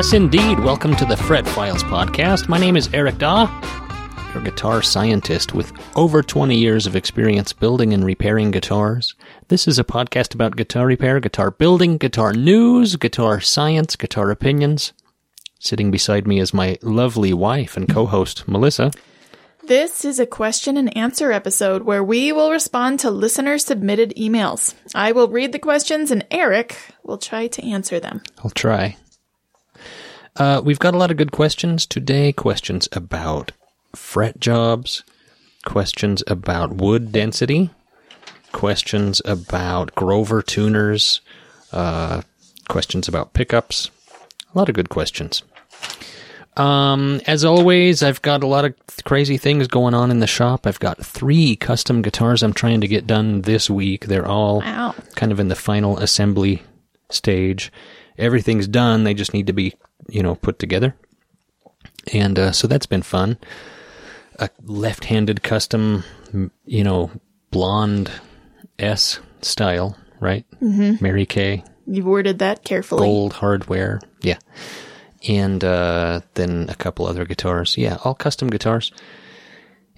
Yes, indeed. Welcome to the Fret Files podcast. My name is Eric Daw, your guitar scientist with over 20 years of experience building and repairing guitars. This is a podcast about guitar repair, guitar building, guitar news, guitar science, guitar opinions. Sitting beside me is my lovely wife and co host, Melissa. This is a question and answer episode where we will respond to listener submitted emails. I will read the questions and Eric will try to answer them. I'll try. Uh, we've got a lot of good questions today. Questions about fret jobs, questions about wood density, questions about Grover tuners, uh, questions about pickups. A lot of good questions. Um, as always, I've got a lot of crazy things going on in the shop. I've got three custom guitars I'm trying to get done this week. They're all Wow. kind of in the final assembly stage. Everything's done. They just need to be, you know, put together. And uh, so that's been fun. A left-handed custom, you know, blonde S style, right? Mm-hmm. Mary Kay You've worded that carefully. gold hardware. Yeah. And uh, then a couple other guitars. Yeah, all custom guitars.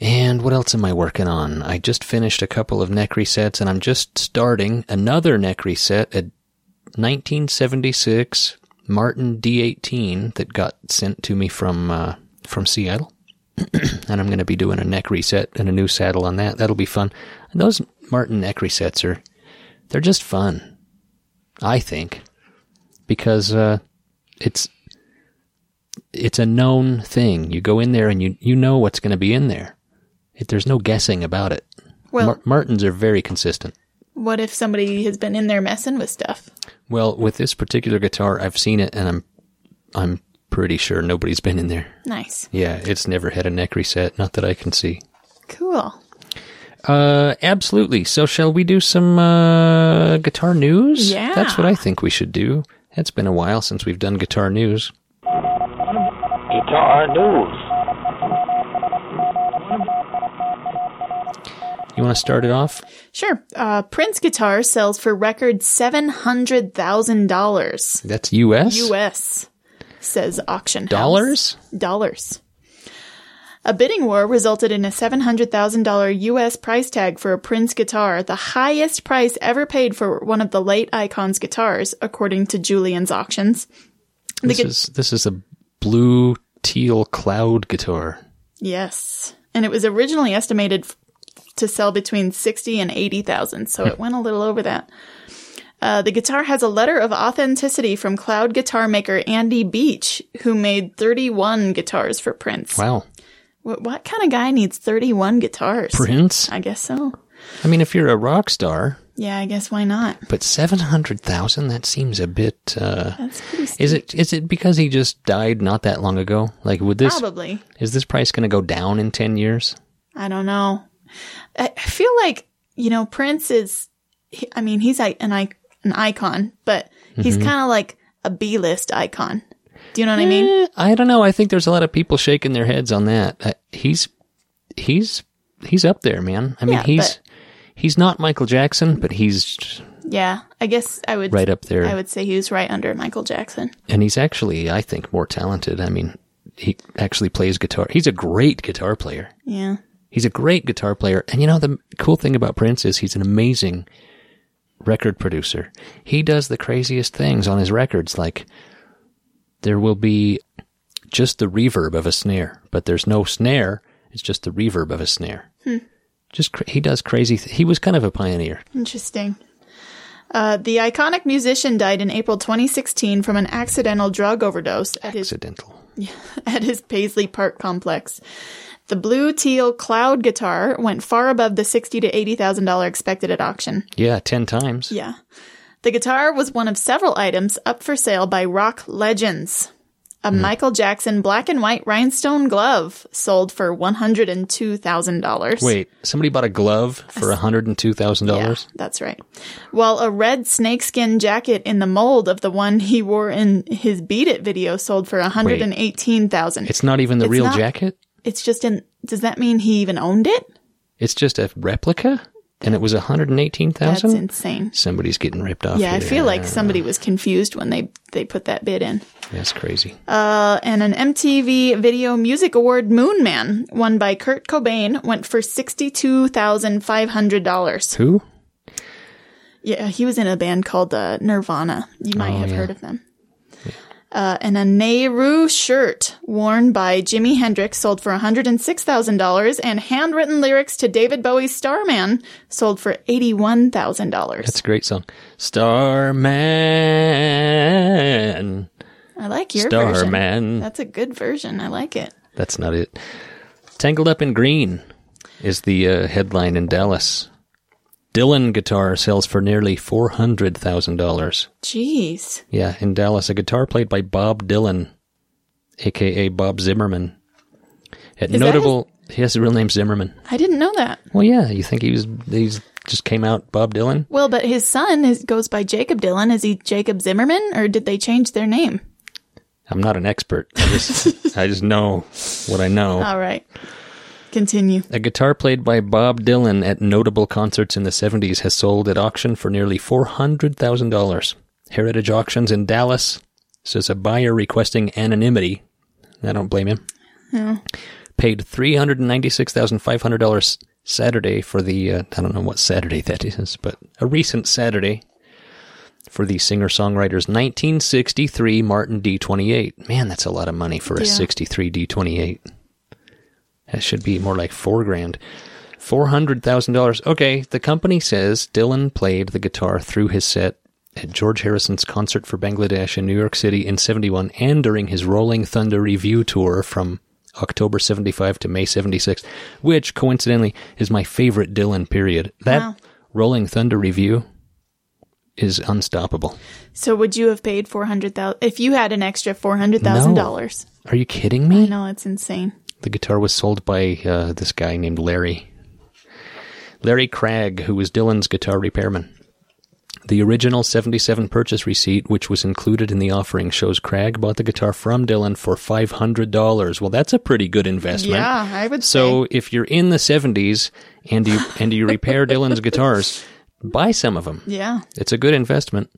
And what else am I working on? I just finished a couple of neck resets and I'm just starting another neck reset, a 1976 Martin D18 that got sent to me from uh, from Seattle. and I'm going to be doing a neck reset and a new saddle on that. That'll be fun. And those Martin neck resets are they're just fun. I think because uh, it's it's a known thing. You go in there and you you know what's going to be in there. It, there's no guessing about it. Well- Mar- Martins are very consistent. What if somebody has been in there messing with stuff? Well, with this particular guitar, I've seen it, and I'm I'm pretty sure nobody's been in there. Nice. Yeah, it's never had a neck reset, not that I can see. Cool. Uh, absolutely. So, shall we do some uh, guitar news? Yeah. that's what I think we should do. It's been a while since we've done guitar news. Guitar news. You want to start it off? Sure. Uh, Prince guitar sells for record $700,000 That's U.S. US, says auction house. dollars. Dollars. A bidding war resulted in a $700,000 US price tag for a Prince guitar, the highest price ever paid for one of the late Icon's guitars, according to Julien's auctions. The This gu- is this is a blue teal cloud guitar. Yes. And it was originally estimated to sell between 60 and 80,000, so it went a little over that. Uh, the guitar has a letter of authenticity from cloud guitar maker Andy Beach, who made 31 guitars for Prince. Wow, What, what kind of guy needs 31 guitars? Prince. I guess so. I mean, if you're a rock star, Yeah, I guess why not? but seven hundred thousand that seems a bit. Uh, That's pretty steep. is it is it because he just died not that long ago? Like, would this Probably. is this price going to go down in ten years? I don't know. I feel like, you know, Prince is, I mean, he's an, an icon, but he's Mm-hmm. kind of like a B-list icon. Do you know what I mean? Eh, I don't know. I think there's a lot of people shaking their heads on that. Uh, he's he's he's up there, man. I mean, Yeah, he's but- he's not Michael Jackson, but he's Yeah, I guess I would right up there. I would say he was right under Michael Jackson. and he's actually, I think, more talented. I mean, he actually plays guitar. He's a great guitar player. Yeah. He's a great guitar player. And you know, the cool thing about Prince is he's an amazing record producer. He does the craziest things on his records. Like there will be just the reverb of a snare, but there's no snare. It's just the reverb of a snare. Just cra- he does crazy. Th- he was kind of a pioneer. Interesting. Uh, the iconic musician died in April 2016 from an accidental drug overdose at his Accidental. at his Paisley Park complex. The blue teal cloud guitar went far above the sixty to eighty thousand dollar expected at auction. Yeah, ten times. Yeah, the guitar was one of several items up for sale by rock legends. A hmm. Michael Jackson black and white rhinestone glove sold for one hundred and two thousand dollars. Wait, somebody bought a glove for hundred and two thousand Yeah, dollars. that's right. While a red snakeskin jacket in the mold of the one he wore in his Beat It video sold for one hundred and eighteen thousand. It's not even the It's real not- jacket. It's just in. Does that mean he even owned it? It's just a replica, and it was one hundred and eighteen thousand. That's insane. Somebody's getting ripped off. Yeah, I feel like somebody was confused when they they put that bid in. that's crazy. Uh, and an MTV Video Music Award Moon Man, won by Kurt Cobain, went for sixty two thousand five hundred dollars. Who? Yeah, he was in a band called uh, Nirvana. You might Oh, have yeah. heard of them. Uh, and a Nehru shirt worn by Jimi Hendrix sold for $106,000 and handwritten lyrics to David Bowie's Starman sold for $81,000. That's a great song. Starman. I like your version. Starman. That's a good version. I like it. That's not it. Tangled Up in Green is the uh, headline in Dallas. Dylan guitar sells for nearly $400,000. Jeez. Yeah, in Dallas, a guitar played by Bob Dylan, aka Bob Zimmerman. At notable, he has a real name Zimmerman. I didn't know that. Well, yeah, you think he was, he's just came out Bob Dylan? Well, but his son is, goes by Jakob Dylan. Is he Jacob Zimmerman or did they change their name? I'm not an expert. I just, I just know what I know. All right. Continue. A guitar played by Bob Dylan at notable concerts in the 70s has sold at auction for nearly $400,000. Heritage Auctions in Dallas says a buyer requesting anonymity, I don't blame him, paid $396,500 Saturday for the, uh, I don't know what Saturday that is, but a recent Saturday for the singer songwriter's 1963 Martin D28. Man, that's a lot of money for a Yeah. 63 D28. That should be more like four grand. Four hundred thousand dollars. Okay, the company says Dylan played the guitar through his set at George Harrison's concert for Bangladesh in New York City in '71, and during his Rolling Thunder Revue tour from October '75 to May '76, which coincidentally is my favorite Dylan period. That Wow. Rolling Thunder Revue is unstoppable. So would you have paid 400,000 if you had an extra $400,000? Are you kidding me? I know it's insane. The guitar was sold by uh, this guy named Larry. Larry Cragg, who was Dylan's guitar repairman. The original 77 purchase receipt, which was included in the offering, shows Cragg bought the guitar from Dylan for $500. Well, that's a pretty good investment. Yeah, I would So if you're in the 70s and you and you repair Dylan's guitars, buy some of them. Yeah. It's a good investment.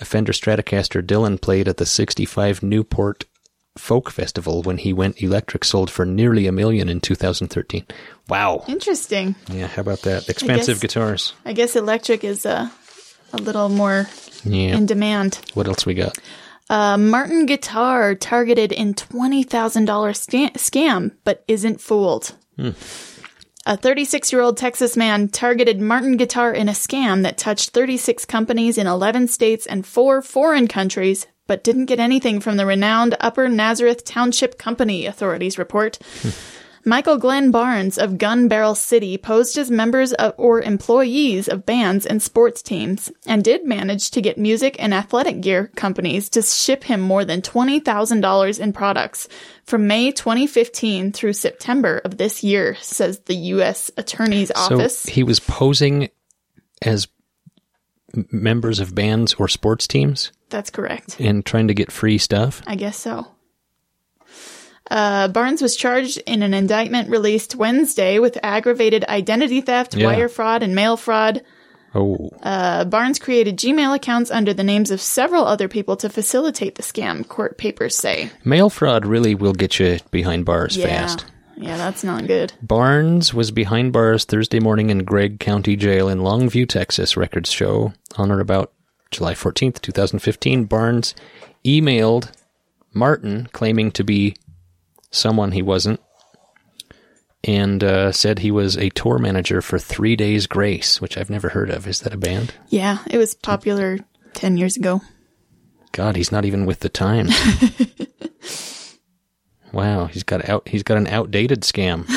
A Fender Stratocaster Dylan played at the 65 Newport Folk Festival when he went electric sold for nearly a million in 2013. Wow. Interesting. Yeah, how about that? Expensive guess- guitars. I guess electric is uh, a little more Yeah. in demand. what else we got? A Martin guitar targeted in $20,000 sta- scam, but isn't fooled. A 36 year old Texas man targeted Martin guitar in a scam that touched 36 companies in 11 states and four foreign countries, but didn't get anything from the renowned Upper Nazareth Township Company, authorities report. Hmm. Michael Glenn Barnes of Gun Barrel City posed as members of, or employees of bands and sports teams and did manage to get music and athletic gear companies to ship him more than $20,000 in products from May 2015 through September of this year, says the U.S. Attorney's Office. So he was posing as members of bands or sports teams That's correct. and trying to get free stuff. I guess so. Uh, Barnes was charged in an indictment released Wednesday with aggravated identity theft, Yeah. wire fraud, and mail fraud. Oh, Uh, Barnes created Gmail accounts under the names of several other people to facilitate the scam, court papers say. mail fraud really will get you behind bars fast. Yeah, that's not good. Barnes was behind bars Thursday morning in Gregg County Jail in Longview, Texas, records show. On or about July 14th, 2015, Barnes emailed Martin claiming to be someone he wasn't and uh, said he was a tour manager for Three Days Grace, which I've never heard of. Is that a band? Yeah, it was popular 10 years ago. God, he's not even with the times. wow, he's got out. He's got an outdated scam.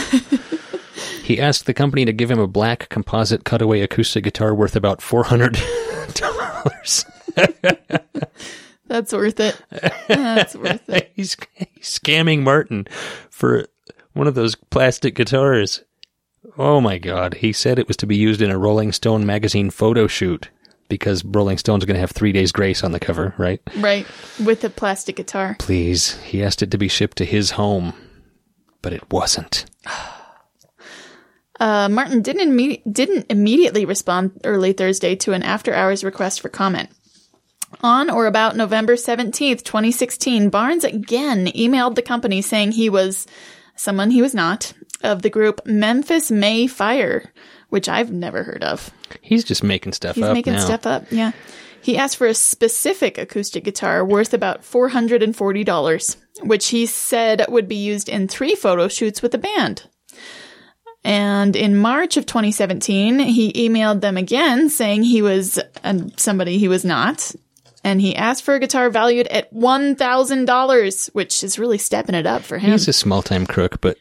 he asked the company to give him a black composite cutaway acoustic guitar worth about four hundred dollars. That's worth it. That's worth it. he's, he's scamming Martin for one of those plastic guitars. Oh my God! He said it was to be used in a Rolling Stone magazine photo shoot because Rolling Stone's going to have Three Days Grace on the cover, right? Right. With a plastic guitar. Please, he asked it to be shipped to his home, but it wasn't. Uh, Martin didn't, imme- didn't immediately respond early Thursday to an after hours request for comment. On or about November 17th, 2016, Barnes again emailed the company saying he was someone he was not of the group Memphis May Fire, which I've never heard of. He's just making stuff He's up making now. stuff up. Yeah. He asked for a specific acoustic guitar worth about $440, which he said would be used in three photo shoots with the band. And in March of 2017, he emailed them again saying he was uh, somebody he was not. And he asked for a guitar valued at $1,000, which is really stepping it up for him. He's a small time crook, but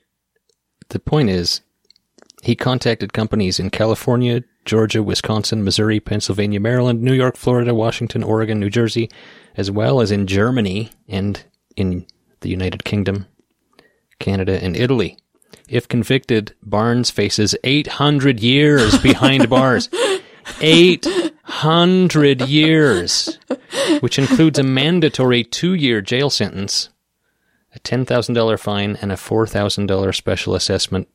the point is, he contacted companies in California, Georgia, Wisconsin, Missouri, Pennsylvania, Maryland, New York, Florida, Washington, Oregon, New Jersey, as well as in Germany and in the United Kingdom, Canada, and Italy. If convicted, Barnes faces 800 years behind bars. 800 years, which includes a mandatory two year jail sentence, a $10,000 fine, and a $4,000 special assessment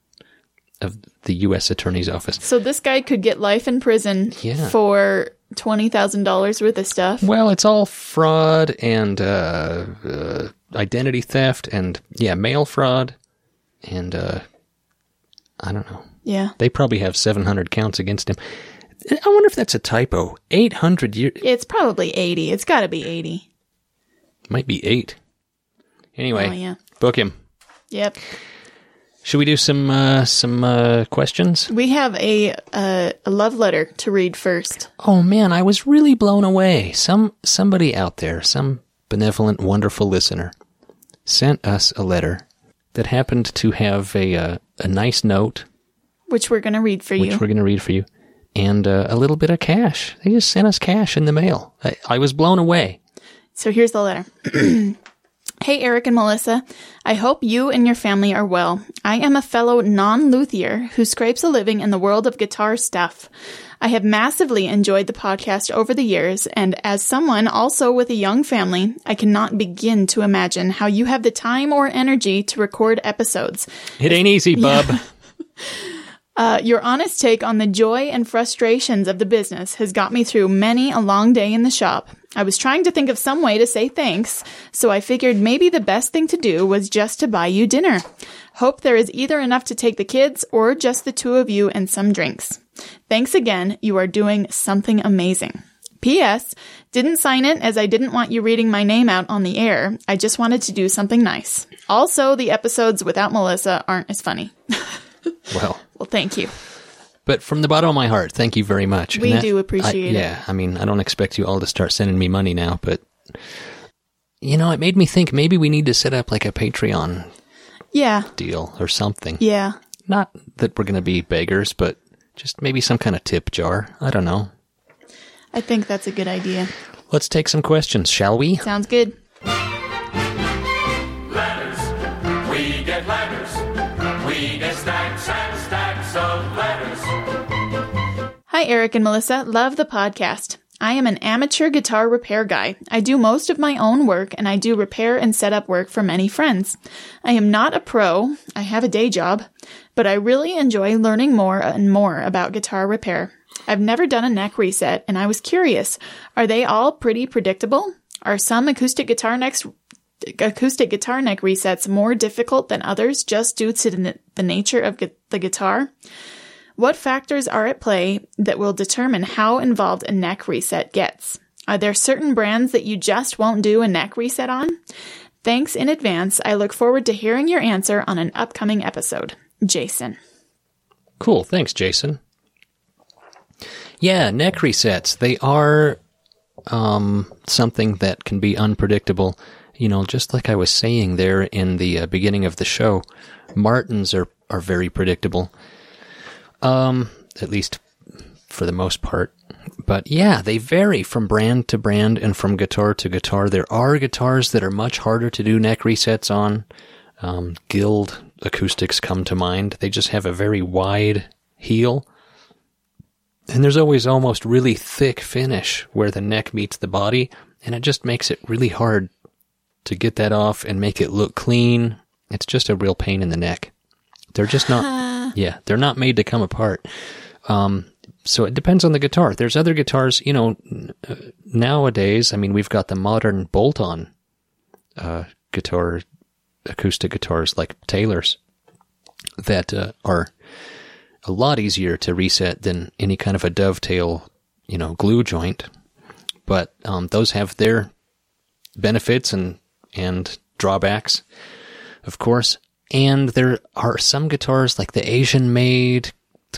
of the U.S. Attorney's Office. so this guy could get life in prison Yeah. for $20,000 worth of stuff. Well, it's all fraud and uh, uh, identity theft and, yeah, mail fraud. And uh, I don't know. Yeah. They probably have 700 counts against him. I wonder if that's a typo. 800 years. It's probably 80. It's got to be 80. Might be eight. Anyway, Oh, yeah. book him. Yep. Should we do some uh, some uh, questions? We have a uh, a love letter to read first. Oh man, I was really blown away. Some somebody out there, some benevolent, wonderful listener, sent us a letter that happened to have a uh, a nice note, which we're going to read for you. which we're going to read for you, and uh, a little bit of cash. They just sent us cash in the mail. I, I was blown away. So here's the letter. Hey, Eric and Melissa. I hope you and your family are well. I am a fellow non luthier who scrapes a living in the world of guitar stuff. I have massively enjoyed the podcast over the years, and as someone also with a young family, I cannot begin to imagine how you have the time or energy to record episodes. It ain't easy, bub. Uh, your honest take on the joy and frustrations of the business has got me through many a long day in the shop. I was trying to think of some way to say thanks, so I figured maybe the best thing to do was just to buy you dinner. Hope there is either enough to take the kids or just the two of you and some drinks. Thanks again. You are doing something amazing. P.S. Didn't sign it as I didn't want you reading my name out on the air. I just wanted to do something nice. Also, the episodes without Melissa aren't as funny. well, Well, thank you. but from the bottom of my heart, thank you very much. We do appreciate I, it. Yeah, I mean, I don't expect you all to start sending me money now, but you know, it made me think maybe we need to set up like a Patreon Yeah. deal or something. Yeah. Not that we're going to be beggars, but just maybe some kind of tip jar. I don't know. I think that's a good idea. Let's take some questions, shall we? Sounds good. Hi, Eric and Melissa. Love the podcast. I am an amateur guitar repair guy. I do most of my own work and I do repair and setup work for many friends. I am not a pro. I have a day job, but I really enjoy learning more and more about guitar repair. I've never done a neck reset and I was curious. Are they all pretty predictable? Are some acoustic guitar necks acoustic guitar neck resets more difficult than others just due to the, nature of the guitar? What factors are at play that will determine how involved a neck reset gets? Are there certain brands that you just won't do a neck reset on? Thanks in advance. I look forward to hearing your answer on an upcoming episode. Jason. Cool. Thanks, Jason. Yeah, neck resets. They are um, something that can be unpredictable. You know, just like I was saying there in the uh, beginning of the show, Martins are, are very predictable. Um, at least for the most part. But yeah, they vary from brand to brand and from guitar to guitar. There are guitars that are much harder to do neck resets on. Um, Guild acoustics come to mind. They just have a very wide heel. And there's always almost really thick finish where the neck meets the body, and it just makes it really hard to get that off and make it look clean. It's just a real pain in the neck. They're just not, yeah, they're not made to come apart. Um, so it depends on the guitar. There's other guitars, you know, nowadays, I mean, we've got the modern bolt on uh, guitar, acoustic guitars like Taylor's that uh, are a lot easier to reset than any kind of a dovetail, you know, glue joint. But um, those have their benefits and and drawbacks, of course. And there are some guitars like the Asian made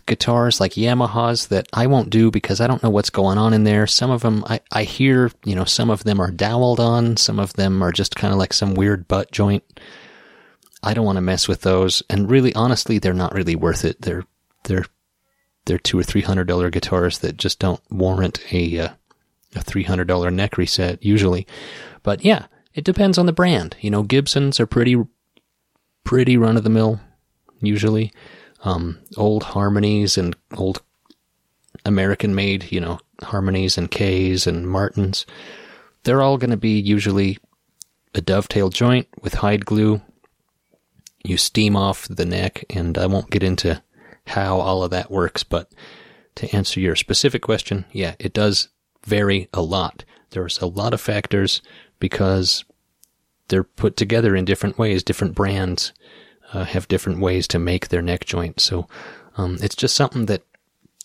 guitars like Yamahas that I won't do because I don't know what's going on in there. Some of them I, I hear, you know, some of them are doweled on, some of them are just kind of like some weird butt joint. I don't want to mess with those. And really, honestly, they're not really worth it. They're, they're, they're two or three hundred dollar guitars that just don't warrant a, uh, a three hundred dollar neck reset usually. But yeah, it depends on the brand. You know, Gibsons are pretty, pretty run of the mill usually. Um, old harmonies and old American made, you know, harmonies and Kays and Martins. They're all going to be usually a dovetail joint with hide glue. You steam off the neck, and I won't get into how all of that works, but to answer your specific question, yeah, it does vary a lot. There's a lot of factors because they're put together in different ways. Different brands uh, have different ways to make their neck joint. So um, it's just something that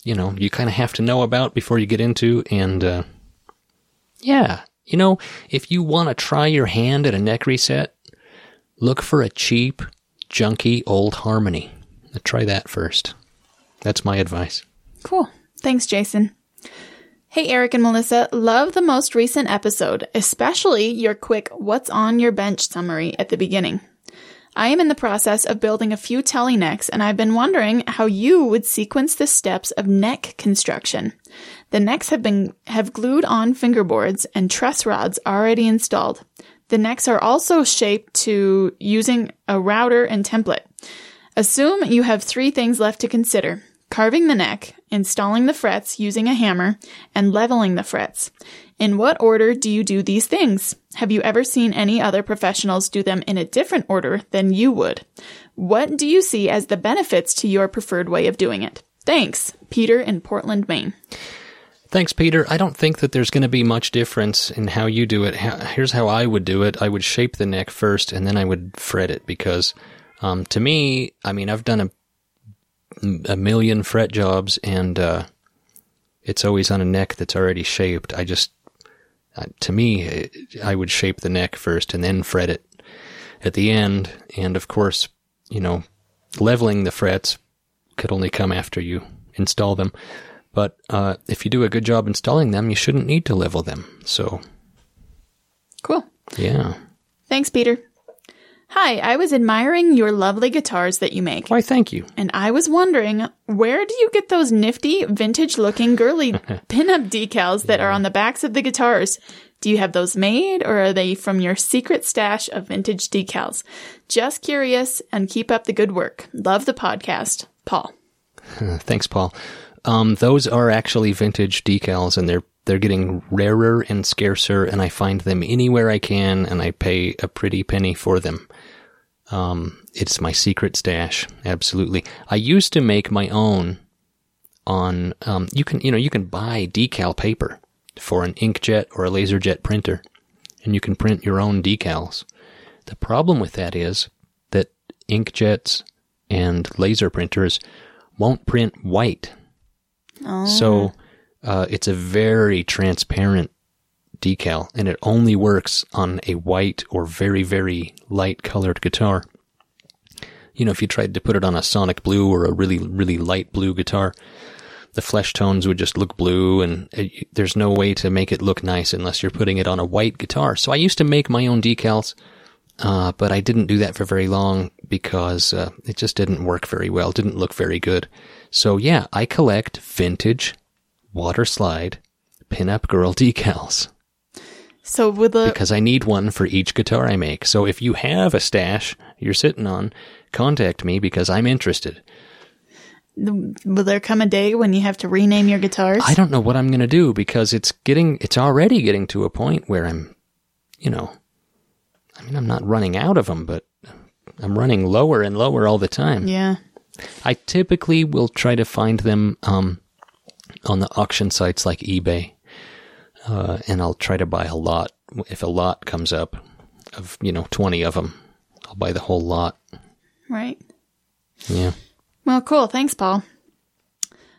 you know you kind of have to know about before you get into. And uh, yeah, you know, if you want to try your hand at a neck reset, look for a cheap, junky old harmony. Try that first. That's my advice. Cool. Thanks, Jason. Hey, Eric and Melissa, love the most recent episode, especially your quick what's on your bench summary at the beginning. I am in the process of building a few Tele necks, and I've been wondering how you would sequence the steps of neck construction. The necks have been have glued on fingerboards and truss rods already installed. The necks are also shaped to using a router and template. Assume you have three things left to consider carving the neck, installing the frets using a hammer, and leveling the frets. In what order do you do these things? Have you ever seen any other professionals do them in a different order than you would? What do you see as the benefits to your preferred way of doing it? Thanks, Peter in Portland, Maine. Thanks, Peter. I don't think that there's going to be much difference in how you do it. Here's how I would do it. I would shape the neck first, and then I would fret it because, um, to me, I mean, I've done a a million fret jobs, and uh, it's always on a neck that's already shaped. I just, uh, to me, I would shape the neck first and then fret it at the end. And of course, you know, leveling the frets could only come after you install them. But uh, if you do a good job installing them, you shouldn't need to level them. So, Cool. yeah. Thanks, Peter. Hi, I was admiring your lovely guitars that you make. Why, thank you. And I was wondering, where do you get those nifty, vintage looking girly pinup decals that are on the backs of the guitars? Do you have those made or are they from your secret stash of vintage decals? Just curious and keep up the good work. Love the podcast. Paul. Thanks, Paul. Um, those are actually vintage decals, and they're they're getting rarer and scarcer, and I find them anywhere I can, and I pay a pretty penny for them. Um, it's my secret stash, absolutely. I used to make my own on. Um, you can you know you can buy decal paper for an inkjet or a laserjet printer, and you can print your own decals. The problem with that is that inkjets and laser printers won't print white. So uh, it's a very transparent decal, and it only works on a white or very, very light colored guitar. You know, if you tried to put it on a sonic blue or a really, really light blue guitar, the flesh tones would just look blue, and it, there's no way to make it look nice unless you're putting it on a white guitar. So I used to make my own decals, uh, but I didn't do that for very long because uh, it just didn't work very well, didn't look very good. So yeah, I collect vintage water slide pinup girl decals So with the because I need one for each guitar I make. So if you have a stash you're sitting on, contact me because I'm interested. will there come a day when you have to rename your guitars? I don't know what I'm going to do because it's getting, it's already getting to a point where I'm, you know, I mean, I'm not running out of them, but I'm running lower and lower all the time. yeah. I typically will try to find them um, on the auction sites like eBay, uh, and I'll try to buy a lot. If a lot comes up of you know twenty of them, I'll buy the whole lot. Right. Yeah. Well, cool. Thanks, Paul.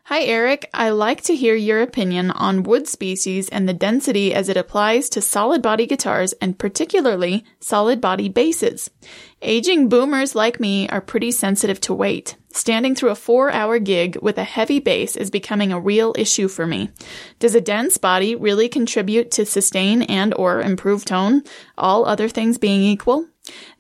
Hi, Eric. I like to hear your opinion on wood species and the density as it applies to solid body guitars and particularly solid body basses. Aging boomers like me are pretty sensitive to weight. Standing through a four hour gig with a heavy bass is becoming a real issue for me. Does a dense body really contribute to sustain and or improve tone, all other things being equal?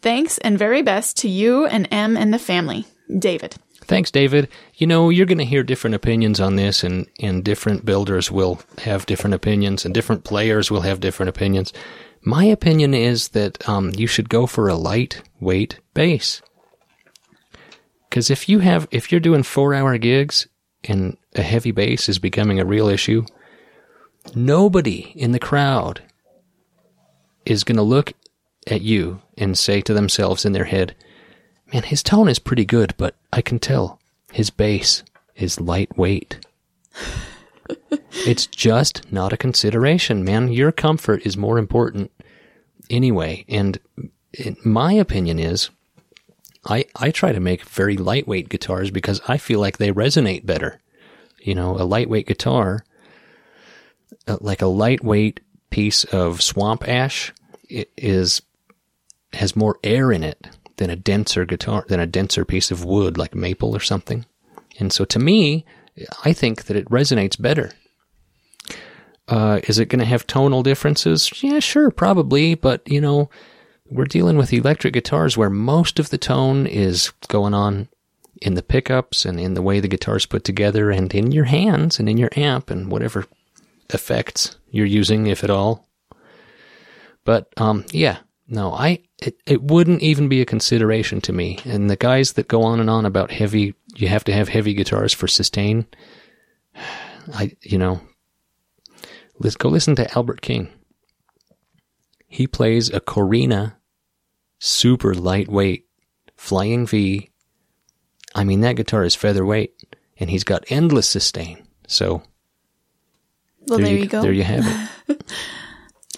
Thanks and very best to you and M and the family. David. Thanks, David. You know, you're going to hear different opinions on this, and, and different builders will have different opinions, and different players will have different opinions. My opinion is that um, you should go for a lightweight bass. Because if you have, if you're doing four hour gigs and a heavy bass is becoming a real issue, nobody in the crowd is going to look at you and say to themselves in their head, man, his tone is pretty good, but I can tell his bass is lightweight. it's just not a consideration, man. Your comfort is more important anyway. And it, my opinion is, I, I try to make very lightweight guitars because I feel like they resonate better. You know, a lightweight guitar, uh, like a lightweight piece of swamp ash, i- is has more air in it than a denser guitar, than a denser piece of wood like maple or something. And so to me, I think that it resonates better. Uh, is it going to have tonal differences? Yeah, sure, probably. But, you know, we're dealing with electric guitars where most of the tone is going on in the pickups and in the way the guitar's put together and in your hands and in your amp and whatever effects you're using, if at all. But, um, yeah, no, I, it, it wouldn't even be a consideration to me. And the guys that go on and on about heavy, you have to have heavy guitars for sustain. I, you know, let's go listen to Albert King. He plays a Korina, super lightweight, flying V. I mean, that guitar is featherweight, and he's got endless sustain. So Well, there, you, go. There you have it.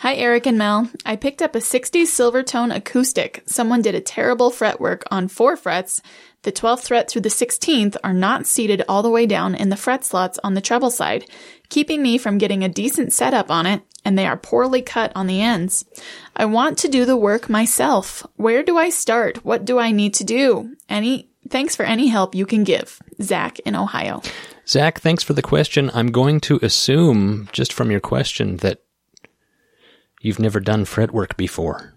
Hi, Eric and Mel. I picked up a 60s Silvertone acoustic. Someone did a terrible fretwork on four frets. The 12th fret through the 16th are not seated all the way down in the fret slots on the treble side, keeping me from getting a decent setup on it, and they are poorly cut on the ends. I want to do the work myself. Where do I start? What do I need to do? Any, thanks for any help you can give. Zach in Ohio. Zach, thanks for the question. I'm going to assume, just from your question, that you've never done fretwork before.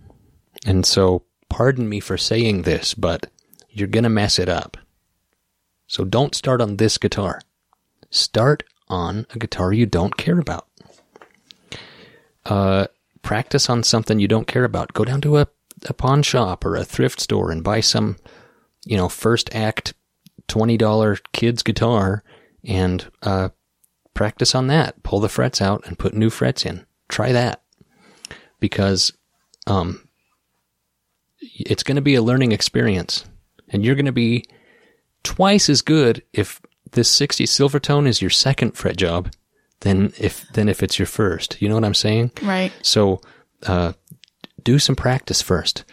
And so, pardon me for saying this, but you're going to mess it up. So don't start on this guitar. Start on a guitar you don't care about. Uh, practice on something you don't care about. Go down to a, a pawn shop or a thrift store and buy some, you know, first act $20 kid's guitar and uh, practice on that. Pull the frets out and put new frets in. Try that because um, it's going to be a learning experience, and you're going to be twice as good if this 60 Silvertone is your second fret job than if than if it's your first. You know what I'm saying? Right. So uh, do some practice first.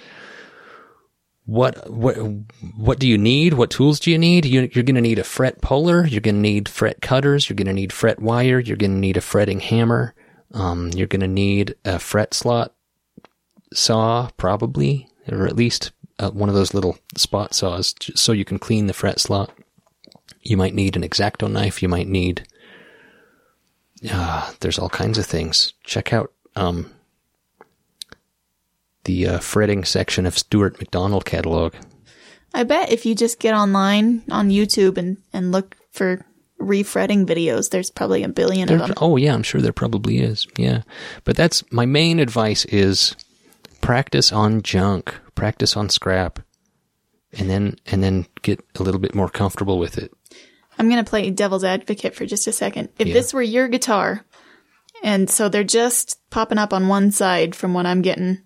what what what do you need? What tools do you need? You, you're going to need a fret puller. You're going to need fret cutters. You're going to need fret wire. You're going to need a fretting hammer. Um, you're going to need a fret slot saw, probably, or at least uh, one of those little spot saws, so you can clean the fret slot. You might need an exacto knife. You might need. Uh, there's all kinds of things. Check out um, the uh, fretting section of Stewart-MacDonald catalog. I bet if you just get online on YouTube and, and look for refretting videos, there's probably a billion There, of them. oh yeah, I'm sure there probably is. Yeah, but that's my main advice is practice on junk, practice on scrap, and then and then get a little bit more comfortable with it. I'm going to play devil's advocate for just a second. If Yeah. this were your guitar, and so they're just popping up on one side from what I'm getting,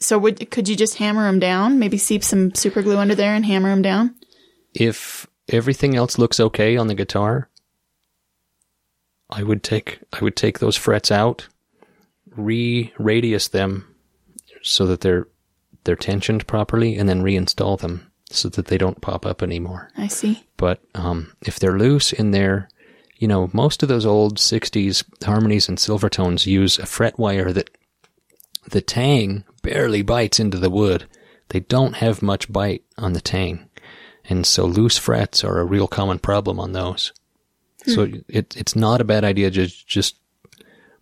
so would could you just hammer them down? Maybe seep some super glue under there and hammer them down? If everything else looks okay on the guitar, I would take I would take those frets out, re-radius them so that they're they're tensioned properly, and then reinstall them so that they don't pop up anymore. I see. but um, if they're loose in there, you know, most of those old 60s harmonies and silvertones use a fret wire that the tang barely bites into the wood. They don't have much bite on the tang. And so loose frets are a real common problem on those. So it, it's not a bad idea to just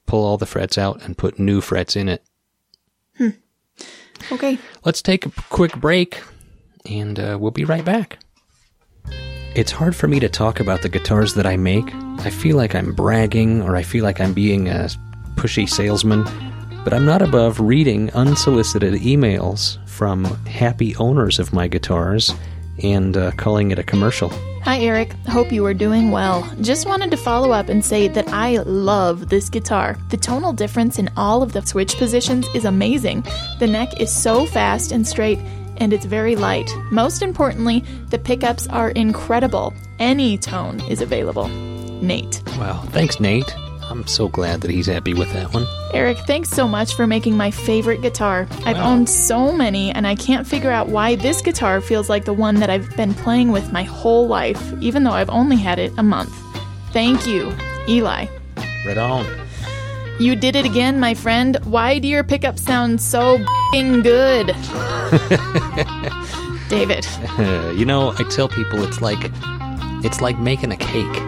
pull all the frets out and put new frets in it. Okay. Let's take a quick break and uh, we'll be right back. It's hard for me to talk about the guitars that I make. I feel like I'm bragging or I feel like I'm being a pushy salesman, but I'm not above reading unsolicited emails from happy owners of my guitars and uh, calling it a commercial. Hi, Eric. Hope you are doing well. Just wanted to follow up and say that I love this guitar. The tonal difference in all of the switch positions is amazing. The neck is so fast and straight, and it's very light. Most importantly, the pickups are incredible. Any tone is available. Nate. Wow, thanks, Nate. I'm so glad that he's happy with that one. Eric, thanks so much for making my favorite guitar. I've owned so many, and I can't figure out why this guitar feels like the one that I've been playing with my whole life, even though I've only had it a month. Thank you, Eli. Right on. You did it again, my friend. Why do your pickups sound so good? David. You know, I tell people it's like it's like making a cake.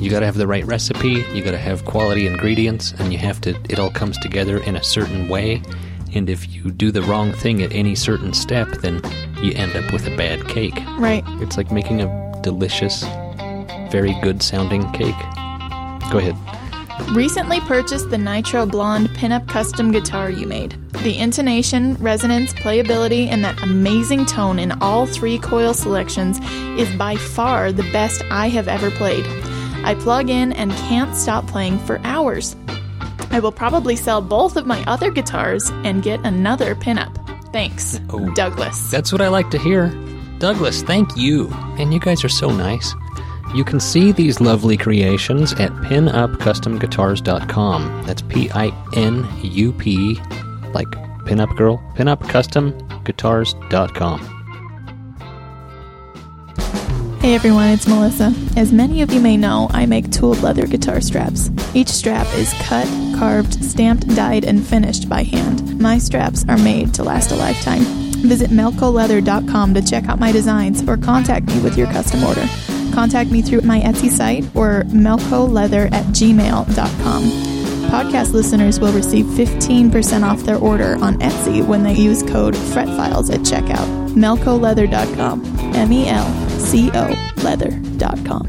You got to have the right recipe, you got to have quality ingredients, and you have to it all comes together in a certain way. And if you do the wrong thing at any certain step, then you end up with a bad cake. Right. It's like making a delicious, very good sounding cake. Go ahead. Recently purchased the Nitro Blonde pinup custom guitar you made. The intonation, resonance, playability, and that amazing tone in all three coil selections is by far the best I have ever played. I plug in and can't stop playing for hours. I will probably sell both of my other guitars and get another pinup. Thanks, Oh. Douglas. That's what I like to hear. Douglas, thank you. And you guys are so nice. You can see these lovely creations at pinupcustomguitars.com. That's P I N U P, like pinup girl, pinupcustomguitars.com. Hey everyone, it's Melissa. As many of you may know, I make tooled leather guitar straps. Each strap is cut, carved, stamped, dyed, and finished by hand. My straps are made to last a lifetime. Visit melcoleather.com to check out my designs or contact me with your custom order. Contact me through my Etsy site or melcoleather at gmail.com. Podcast listeners will receive 15% off their order on Etsy when they use code FRETFILES at checkout. melcoleather.com. M E L C O leather.com.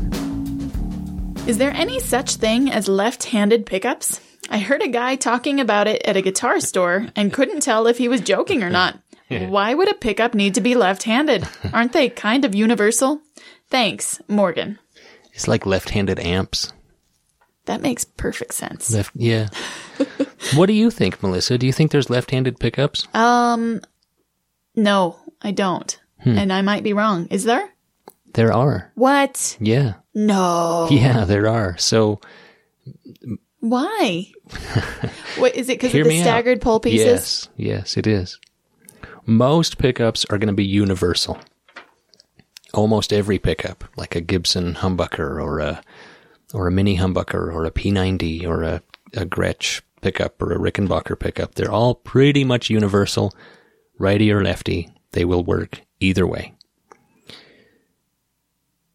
Is there any such thing as left handed pickups? I heard a guy talking about it at a guitar store and couldn't tell if he was joking or not. Why would a pickup need to be left handed? Aren't they kind of universal? Thanks, Morgan. It's like left-handed amps. That makes perfect sense. Left, yeah. what do you think, Melissa? Do you think there's left-handed pickups? Um, no, I don't. And I might be wrong. Is there? There are. What? Yeah. No. Yeah, there are. So Why? what is it? Because of the me out. staggered pole pieces? Yes, yes, it is. Most pickups are going to be universal. Almost every pickup, like a Gibson humbucker or a or a mini humbucker or a P90 or a, a Gretsch pickup or a Rickenbacker pickup, they're all pretty much universal, righty or lefty. They will work either way.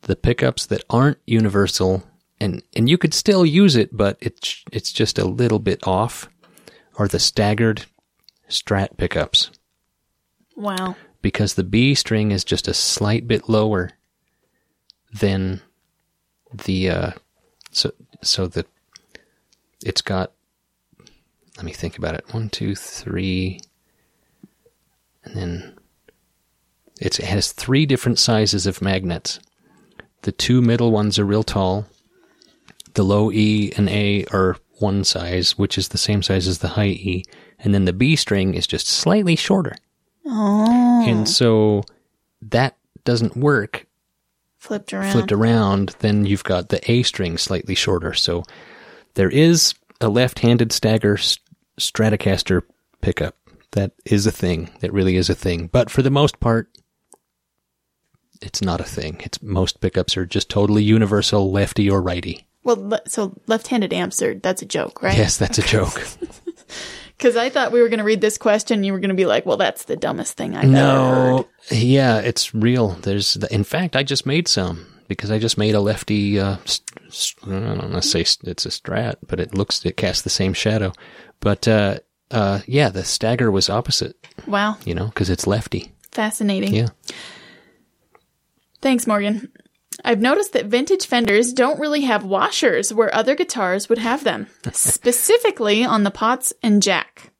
The pickups that aren't universal and and you could still use it, but it's it's just a little bit off, are the staggered Strat pickups. Wow. because the B string is just a slight bit lower than the uh, so so the it's got let me think about it. One two three and then it's, it has three different sizes of magnets the two middle ones are real tall the low E and A are one size which is the same size as the high E and then the B string is just slightly shorter Oh. and so that doesn't work Flipped around. flipped around, then you've got the A string slightly shorter. So there is a left-handed stagger s- Stratocaster pickup. That is a thing. That really is a thing. But for the most part, it's not a thing. It's most pickups are just totally universal, lefty or righty. Well, le- so left-handed amps are that's a joke, right? Yes, that's a joke. Because I thought we were going to read this question, you were going to be like, "Well, that's the dumbest thing I've ever heard." no, yeah, it's real. There's, the, in fact, I just made some because I just made a lefty. Uh, st- st- I don't want to say st- it's a strat, but it looks it casts the same shadow. But uh, uh, yeah, the stagger was opposite. Wow, You know, because it's lefty. fascinating. Yeah. Thanks, Morgan. I've noticed that vintage Fenders don't really have washers where other guitars would have them, specifically on the pots and jack.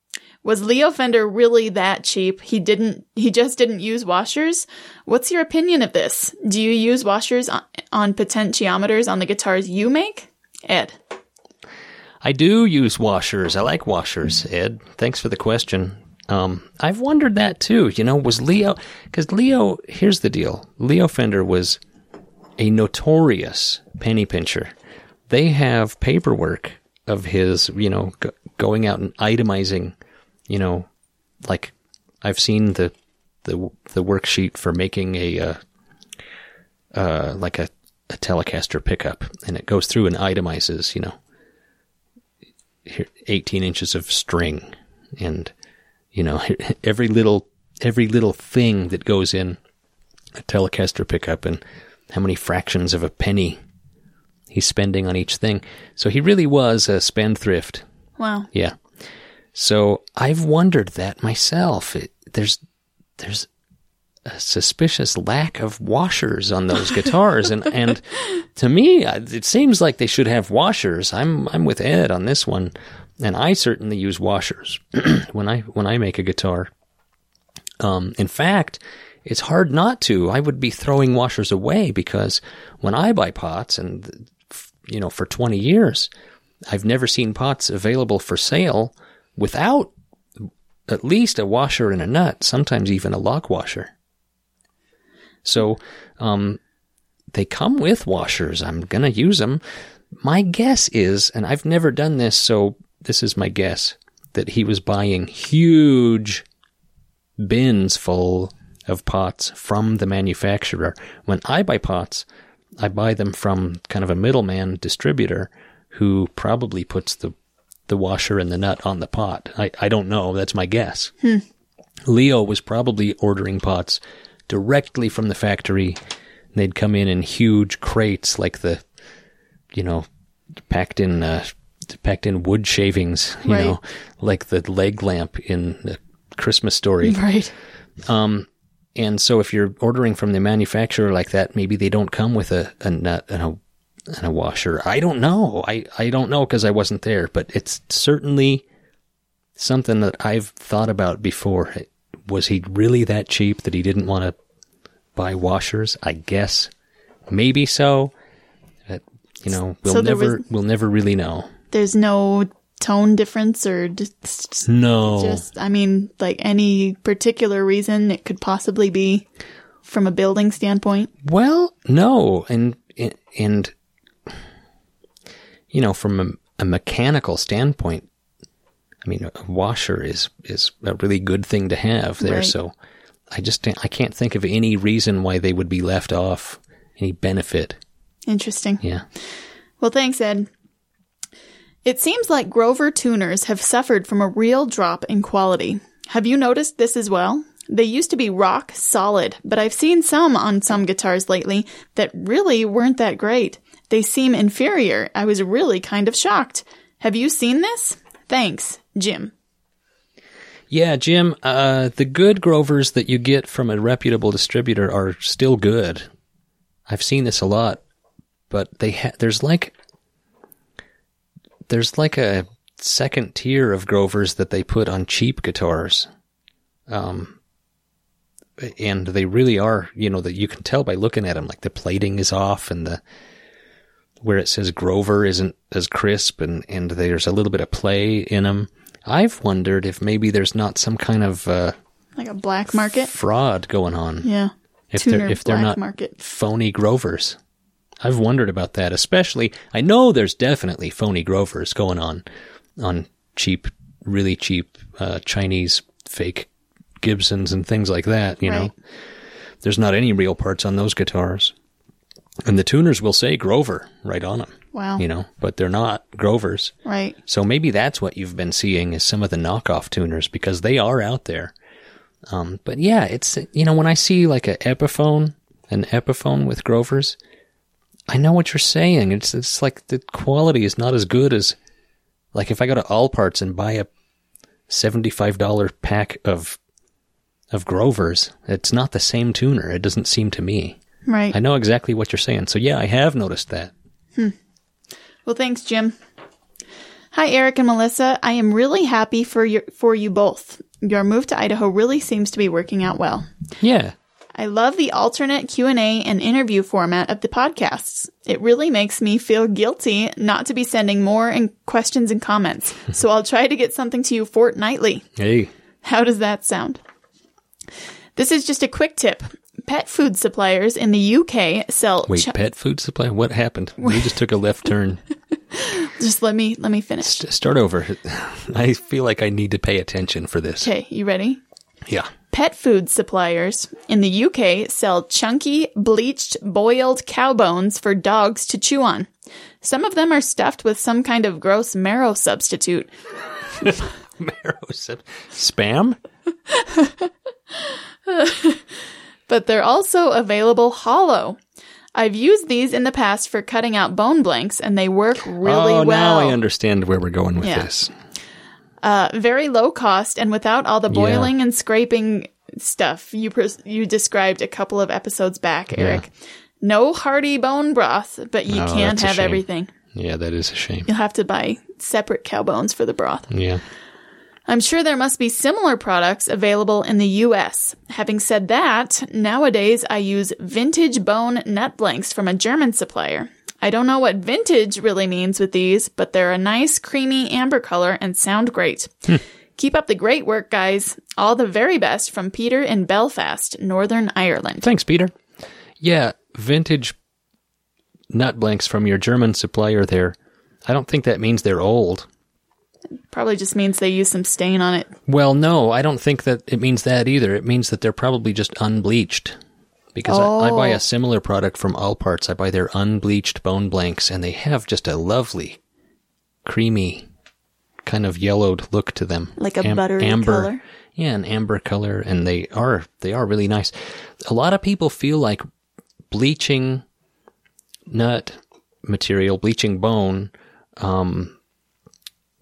Was Leo Fender really that cheap? He didn't he just didn't use washers? What's your opinion of this? Do you use washers on, on potentiometers on the guitars you make? Ed. I do use washers. I like washers, Ed. Thanks for the question. Um, I've wondered that too. You know, was Leo, because Leo, here's the deal Leo Fender was a notorious penny pincher. They have paperwork of his, you know, g- going out and itemizing, you know, like I've seen the the the worksheet for making a uh, uh, like a, a Telecaster pickup, and it goes through and itemizes, you know, 18 inches of string and you know every little every little thing that goes in a telecaster pickup and how many fractions of a penny he's spending on each thing. So he really was a spendthrift. Wow. yeah. So i've wondered that myself. It, there's there's a suspicious lack of washers on those guitars. And and to me it seems like they should have washers. I'm i'm with ed on this one and i certainly use washers when i when i make a guitar um in fact it's hard not to i would be throwing washers away because when i buy pots and you know for 20 years i've never seen pots available for sale without at least a washer and a nut sometimes even a lock washer so, um, they come with washers. I'm gonna use them. My guess is, and I've never done this, so this is my guess, that he was buying huge bins full of pots from the manufacturer. When I buy pots, I buy them from kind of a middleman distributor who probably puts the the washer and the nut on the pot. I, I don't know. That's my guess. Leo was probably ordering pots directly from the factory. They'd come in in huge crates, like the, you know, packed in uh, packed in wood shavings. You Right. know, like the leg lamp in the Christmas story. Right. Um, and so, if you're ordering from the manufacturer like that, maybe they don't come with a, a nut and a and a washer. I don't know. I I don't know because I wasn't there, but it's certainly something that I've thought about before. Was he really that cheap that he didn't want to buy washers? I guess maybe so. But, you know, we'll So never was- we'll never really know. There's no tone difference or just, No. just I mean, like any particular reason it could possibly be from a building standpoint. Well, no, and and you know, from a, a mechanical standpoint, I mean, a washer is is a really good thing to have there. Right. So I just I can't think of any reason why they would be left off. Any benefit? Interesting. Yeah. Well, thanks, Ed. It seems like Grover tuners have suffered from a real drop in quality. Have you noticed this as well? They used to be rock solid, but I've seen some on some guitars lately that really weren't that great. They seem inferior. I was really kind of shocked. Have you seen this? Thanks, Jim. Yeah, Jim. Uh, the good Grovers that you get from a reputable distributor are still good. I've seen this a lot, but they ha- there's like there's like a second tier of Grovers that they put on cheap guitars. Um, and they really are, you know, that you can tell by looking at them. Like the plating is off, and the where it says Grover isn't as crisp, and and there's a little bit of play in them. I've wondered if maybe there's not some kind of uh, Like a black market? fraud going on. Yeah. If Tuner they're if they're not market. phony Grovers. I've wondered about that, especially I know there's definitely phony Grovers going on on cheap, really cheap uh, Chinese fake Gibsons and things like that. You know, there's not any real parts on those guitars, and the tuners will say Grover right on them. Wow. You know, but they're not Grovers. Right. So maybe that's what you've been seeing is some of the knockoff tuners because they are out there. Um, but yeah, it's you know when I see like an Epiphone, an Epiphone with Grovers, I know what you're saying. It's it's like the quality is not as good as like if I go to Allparts and buy a seventy five dollar pack of of Grovers, it's not the same tuner. It doesn't seem to me. Right. I know exactly what you're saying. So yeah, I have noticed that. Hmm. Well, thanks, Jim. Hi, Eric and Melissa. I am really happy for your for you both. Your move to Idaho really seems to be working out well. Yeah. I love the alternate Q&A and interview format of the podcasts. It really makes me feel guilty not to be sending more and questions and comments. so I'll try to get something to you fortnightly. Hey. How does that sound? This is just a quick tip. Pet food suppliers in the UK sell Wait, pet food supply? What happened? We just took a left turn. just let me let me finish. S- Start over. I feel like I need to pay attention for this. Okay, you ready? Yeah. Pet food suppliers in the UK sell chunky, bleached, boiled cow bones for dogs to chew on. Some of them are stuffed with some kind of gross marrow substitute. Marrow sip- spam? but they're also available hollow. I've used these in the past for cutting out bone blanks, and they work really well. oh, well. now I understand where we're going with Yeah. this. Uh, very low cost, and without all the boiling and scraping stuff you pres- you described a couple of episodes back, Eric. No hearty bone broth, but you Oh, can't have everything. Yeah, that is a shame. You'll have to buy separate cow bones for the broth. Yeah. I'm sure there must be similar products available in the US. Having said that, nowadays I use vintage bone nut blanks from a German supplier. I don't know what vintage really means with these, but they're a nice creamy amber color and sound great. Hmm. Keep up the great work, guys. All the very best from Peter in Belfast, Northern Ireland. Thanks, Peter. Yeah, vintage nut blanks from your German supplier there. I don't think that means they're old. Probably just means they use some stain on it. Well, no, I don't think that it means that either. It means that they're probably just unbleached. Because I, I buy Oh. a similar product from Allparts. I buy their unbleached bone blanks, and they have just a lovely, creamy, kind of yellowed look to them, Like a buttery amber. color? Yeah, an amber color, and they are they are really nice. A lot of people feel like bleaching nut material, bleaching bone, um,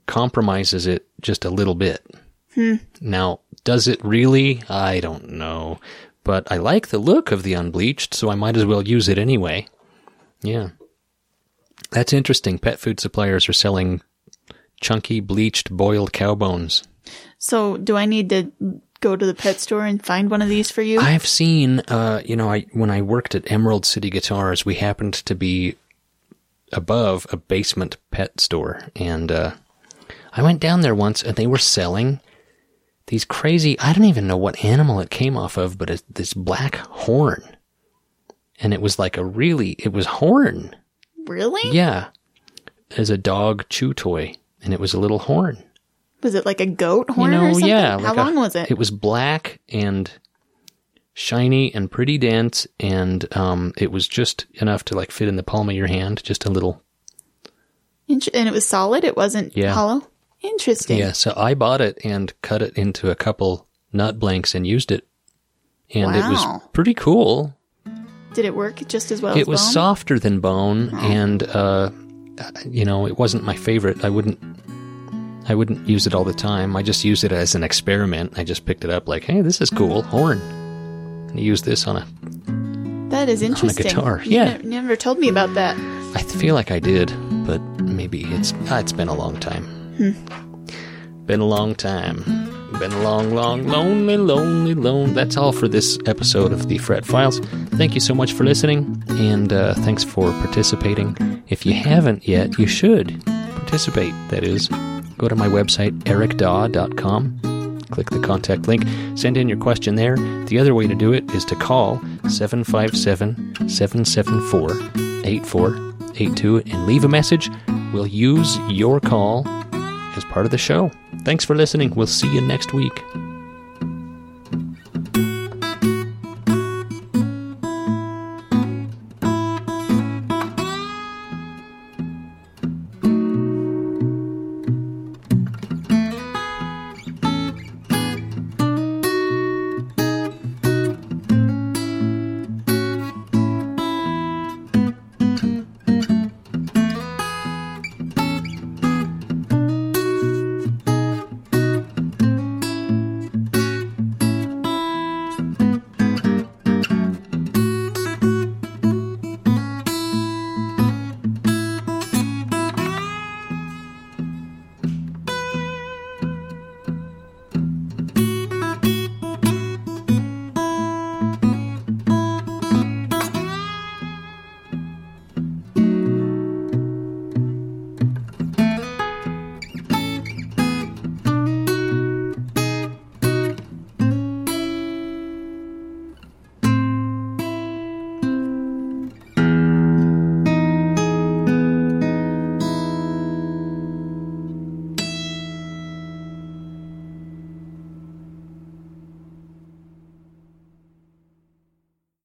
compromises it just a little bit. Now, does it really? I don't know. But I like the look of the unbleached, so I might as well use it anyway. Yeah. That's interesting. Pet food suppliers are selling chunky, bleached, boiled cow bones. So, do I need to go to the pet store and find one of these for you? I've seen, uh, you know, I when I worked at Emerald City Guitars, we happened to be above a basement pet store, and uh, I went down there once, and they were selling these crazy. I don't even know what animal it came off of, but it's this black horn, and it was like a really, it was horn, really? yeah, as a dog chew toy, and it was a little horn. Was it like a goat horn you know, or something? yeah. How like a- long was it? It was black and shiny and pretty dense, and um, it was just enough to like fit in the palm of your hand, just a little. And it was solid. It wasn't Yeah. hollow. Interesting. Yeah, so I bought it and cut it into a couple nut blanks and used it, and it was pretty cool. Did it work just as well? it as was bone? softer than bone, and uh, you know, it wasn't my favorite. I wouldn't. I wouldn't use it all the time. I just used it as an experiment. I just picked it up like, hey, this is cool, horn. And you use this on a That is interesting. On a guitar, You yeah. ne- never told me about that. I feel like I did, but maybe it's ah, it's been a long time. Been a long time. Been a long, long, lonely, lonely, lone. That's all for this episode of the Fret Files. Thank you so much for listening, and uh, thanks for participating. If you haven't yet, you should participate. That is, go to my website ericdaw.com. Click the contact link, send in your question there. The other way to do it is to call 757 774 8482 and leave a message. We'll use your call as part of the show. Thanks for listening. We'll see you next week.